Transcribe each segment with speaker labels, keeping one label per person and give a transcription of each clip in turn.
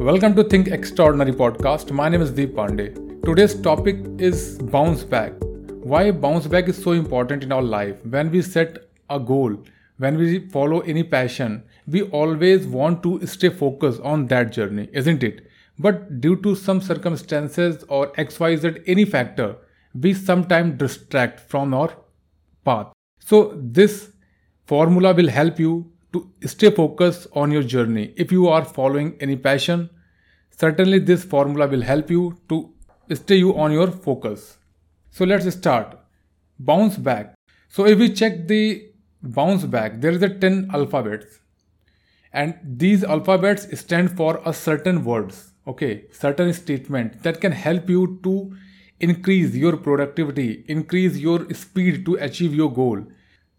Speaker 1: Welcome to Think Extraordinary podcast. My name is Deep Pandey. Today's topic is bounce back. Why bounce back is so important in our life. When we set a goal, when we follow any passion, we always want to stay focused on that journey, isn't it? But due to some circumstances or XYZ any factor, we sometimes distract from our path. So this formula will help you to stay focused on your journey. If you are following any passion, certainly this formula will help you to stay you on your focus. So let's start. Bounce back. So if we check the bounce back, there is a 10 alphabets. And these alphabets stand for a certain words, okay, certain statement that can help you to increase your productivity, increase your speed to achieve your goal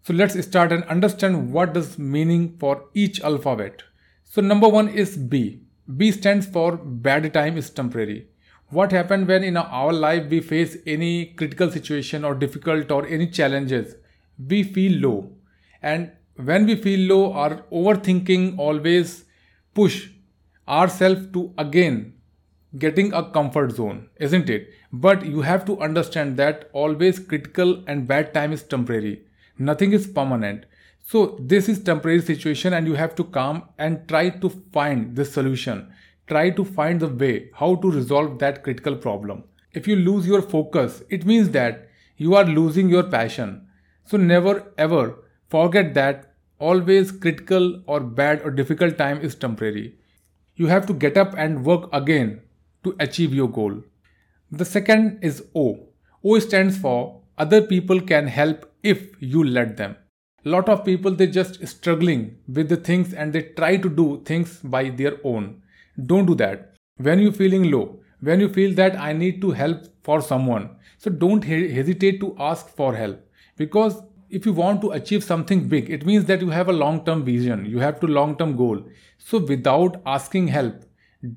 Speaker 1: so let's start and understand what does meaning for each alphabet. So number one is B. B stands for bad time is temporary. What happened when in our life we face any critical situation or difficult or any challenges, we feel low. And when we feel low, our overthinking always push ourselves to again getting a comfort zone, isn't it? But you have to understand that always critical and bad time is temporary nothing is permanent. So this is temporary situation and you have to come and try to find the solution. Try to find the way how to resolve that critical problem. If you lose your focus it means that you are losing your passion. So never ever forget that always critical or bad or difficult time is temporary. You have to get up and work again to achieve your goal. The second is o. O stands for other people can help if you let them. Lot of people they just struggling with the things and they try to do things by their own. Don't do that. When you feeling low when you feel that i need to help for someone so don't he- hesitate to ask for help. Because if you want to achieve something big it means that you have a long term vision you have to long term goal. So without asking help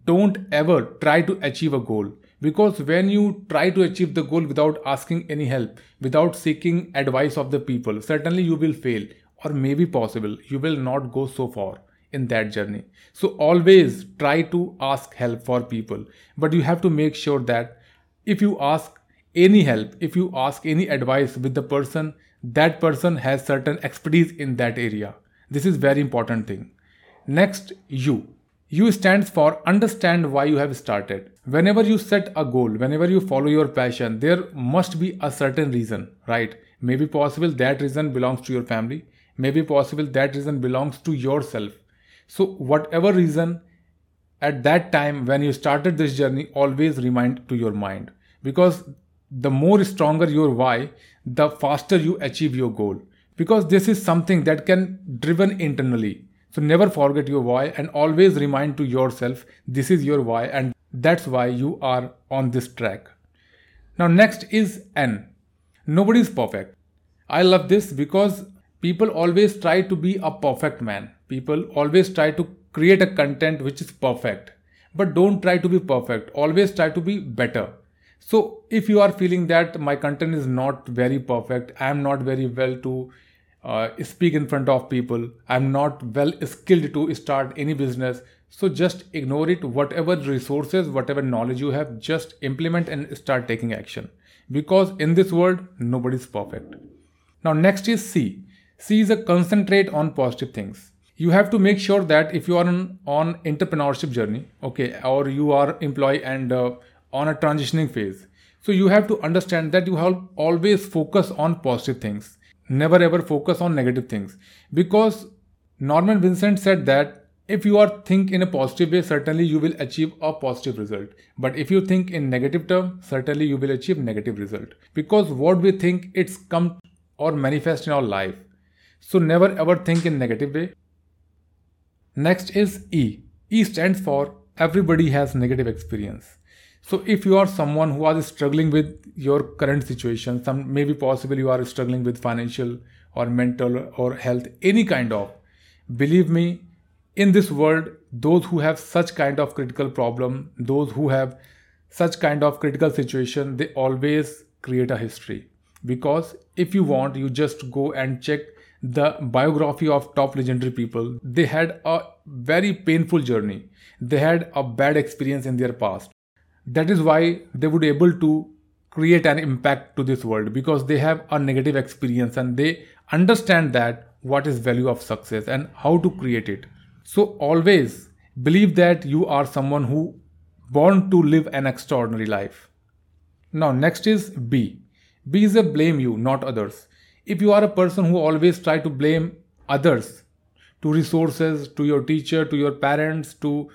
Speaker 1: don't ever try to achieve a goal because when you try to achieve the goal without asking any help without seeking advice of the people certainly you will fail or maybe possible. You will not go so far in that journey. So always try to ask help for people. But you have to make sure that if you ask any help if you ask any advice with the person that person has certain expertise in that area. This is very important thing. Next you U stands for understand why you have started. Whenever you set a goal, whenever you follow your passion, there must be a certain reason, right? Maybe possible that reason belongs to your family. Maybe possible that reason belongs to yourself. So, whatever reason at that time when you started this journey, always remind to your mind because the more stronger your why, the faster you achieve your goal. Because this is something that can driven internally so never forget your why and always remind to yourself this is your why and that's why you are on this track. Now next is N. Nobody is perfect. I love this because people always try to be a perfect man. People always try to create a content which is perfect. But don't try to be perfect. Always try to be better. So if you are feeling that my content is not very perfect, I am not very well to uh, speak in front of people. I'm not well skilled to start any business. So just ignore it. Whatever resources whatever knowledge you have just implement and start taking action. Because in this world nobody is perfect. Now next is c. C is a concentrate on positive things. You have to make sure that if you are on, on entrepreneurship journey okay or you are employee and uh, on a transitioning phase so you have to understand that you have always focus on positive things never ever focus on negative things. Because norman vincent said that if you are think in a positive way certainly you will achieve a positive result. But if you think in negative term certainly you will achieve negative result. Because what we think it's come or manifest in our life. So never ever think in negative way. Next is e. E stands for everybody has negative experience so if you are someone who is struggling with your current situation, some maybe possible you are struggling with financial or mental or health, any kind of, believe me, in this world, those who have such kind of critical problem, those who have such kind of critical situation, they always create a history. Because if you want, you just go and check the biography of top legendary people. They had a very painful journey. They had a bad experience in their past. That is why they would able to create an impact to this world because they have a negative experience and they understand that what is value of success and how to create it. So always believe that you are someone who born to live an extraordinary life. Now next is B. B is a blame you, not others. If you are a person who always try to blame others to resources, to your teacher, to your parents, to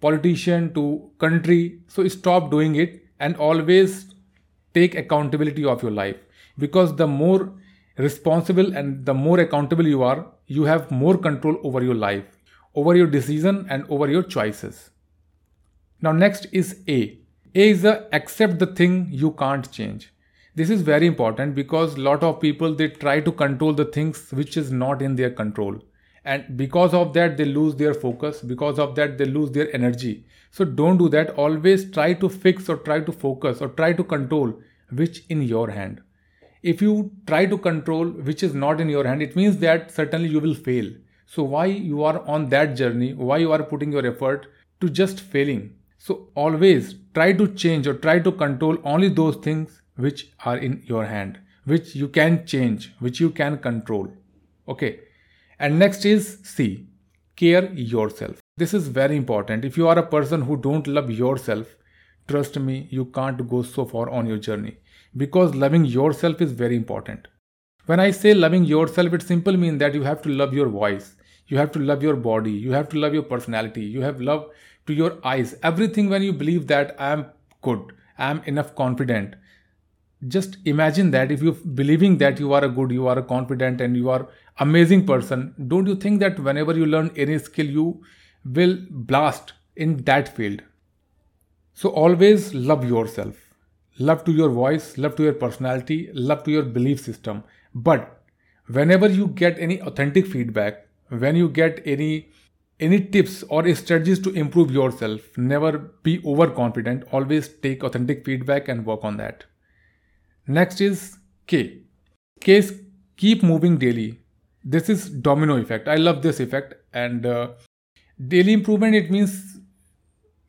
Speaker 1: politician, to country, so stop doing it and always take accountability of your life because the more responsible and the more accountable you are, you have more control over your life, over your decision and over your choices. Now next is A. A is the accept the thing you can't change. This is very important because lot of people they try to control the things which is not in their control and because of that they lose their focus. Because of that they lose their energy. So don't do that. Always try to fix or try to focus or try to control which in your hand. If you try to control which is not in your hand it means that certainly you will fail. So why you are on that journey? Why you are putting your effort to just failing? So always try to change or try to control only those things which are in your hand which you can change which you can control. Okay and next is c care yourself this is very important if you are a person who don't love yourself trust me you can't go so far on your journey because loving yourself is very important. When I say loving yourself, it simply means that you have to love your voice, you have to love your body, you have to love your personality, you have love to your eyes. Everything when you believe that I am good, I am enough confident. Just imagine that if you're believing that you are a good, you are a confident, and you are amazing person, don't you think that whenever you learn any skill, you will blast in that field? So always love yourself love to your voice, love to your personality, love to your belief system. But whenever you get any authentic feedback, when you get any any tips or strategies to improve yourself, never be overconfident. Always take authentic feedback and work on that. Next is K. K is keep moving daily. This is domino effect. I love this effect and uh, daily improvement. It means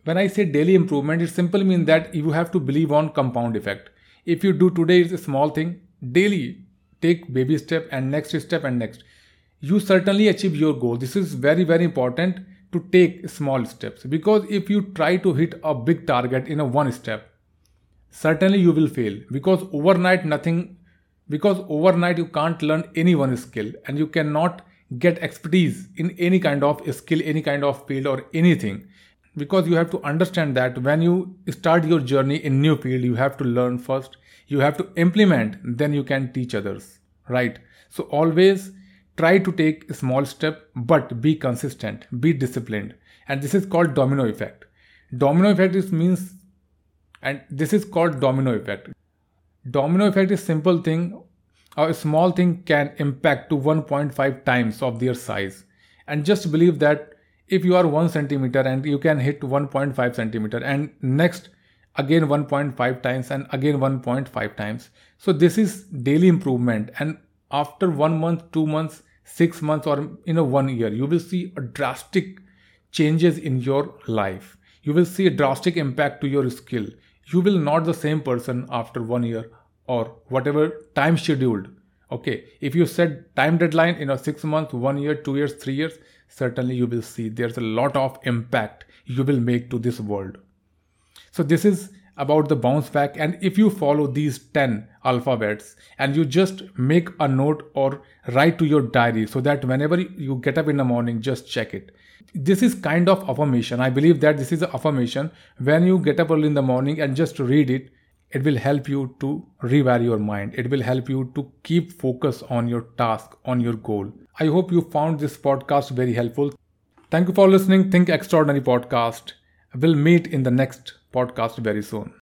Speaker 1: when I say daily improvement, it simply means that you have to believe on compound effect. If you do today is a small thing, daily take baby step and next step and next. You certainly achieve your goal. This is very, very important to take small steps because if you try to hit a big target in a one step, certainly you will fail. Because overnight nothing because overnight you can't learn any one skill and you cannot get expertise in any kind of skill any kind of field or anything. Because you have to understand that when you start your journey in new field you have to learn first you have to implement then you can teach others right? So always try to take a small step but be consistent be disciplined. And this is called domino effect. Domino effect is means and this is called domino effect. Domino effect is simple thing a small thing can impact to 1.5 times of their size. And just believe that if you are 1 centimeter and you can hit 1.5 centimeter and next again 1.5 times and again 1.5 times. So this is daily improvement. And after one month two months six months or in a one year you will see a drastic changes in your life. You will see a drastic impact to your skill you will not the same person after one year or whatever time scheduled okay if you set time deadline in a six months one year two years three years certainly you will see there's a lot of impact you will make to this world. So this is about the bounce back and if you follow these 10 alphabets and you just make a note or write to your diary so that whenever you get up in the morning just check it this is kind of affirmation. I believe that this is an affirmation. When you get up early in the morning and just read it it will help you to rewire your mind. It will help you to keep focus on your task on your goal. I hope you found this podcast very helpful. Thank you for listening. Think extraordinary podcast. We'll meet in the next podcast very soon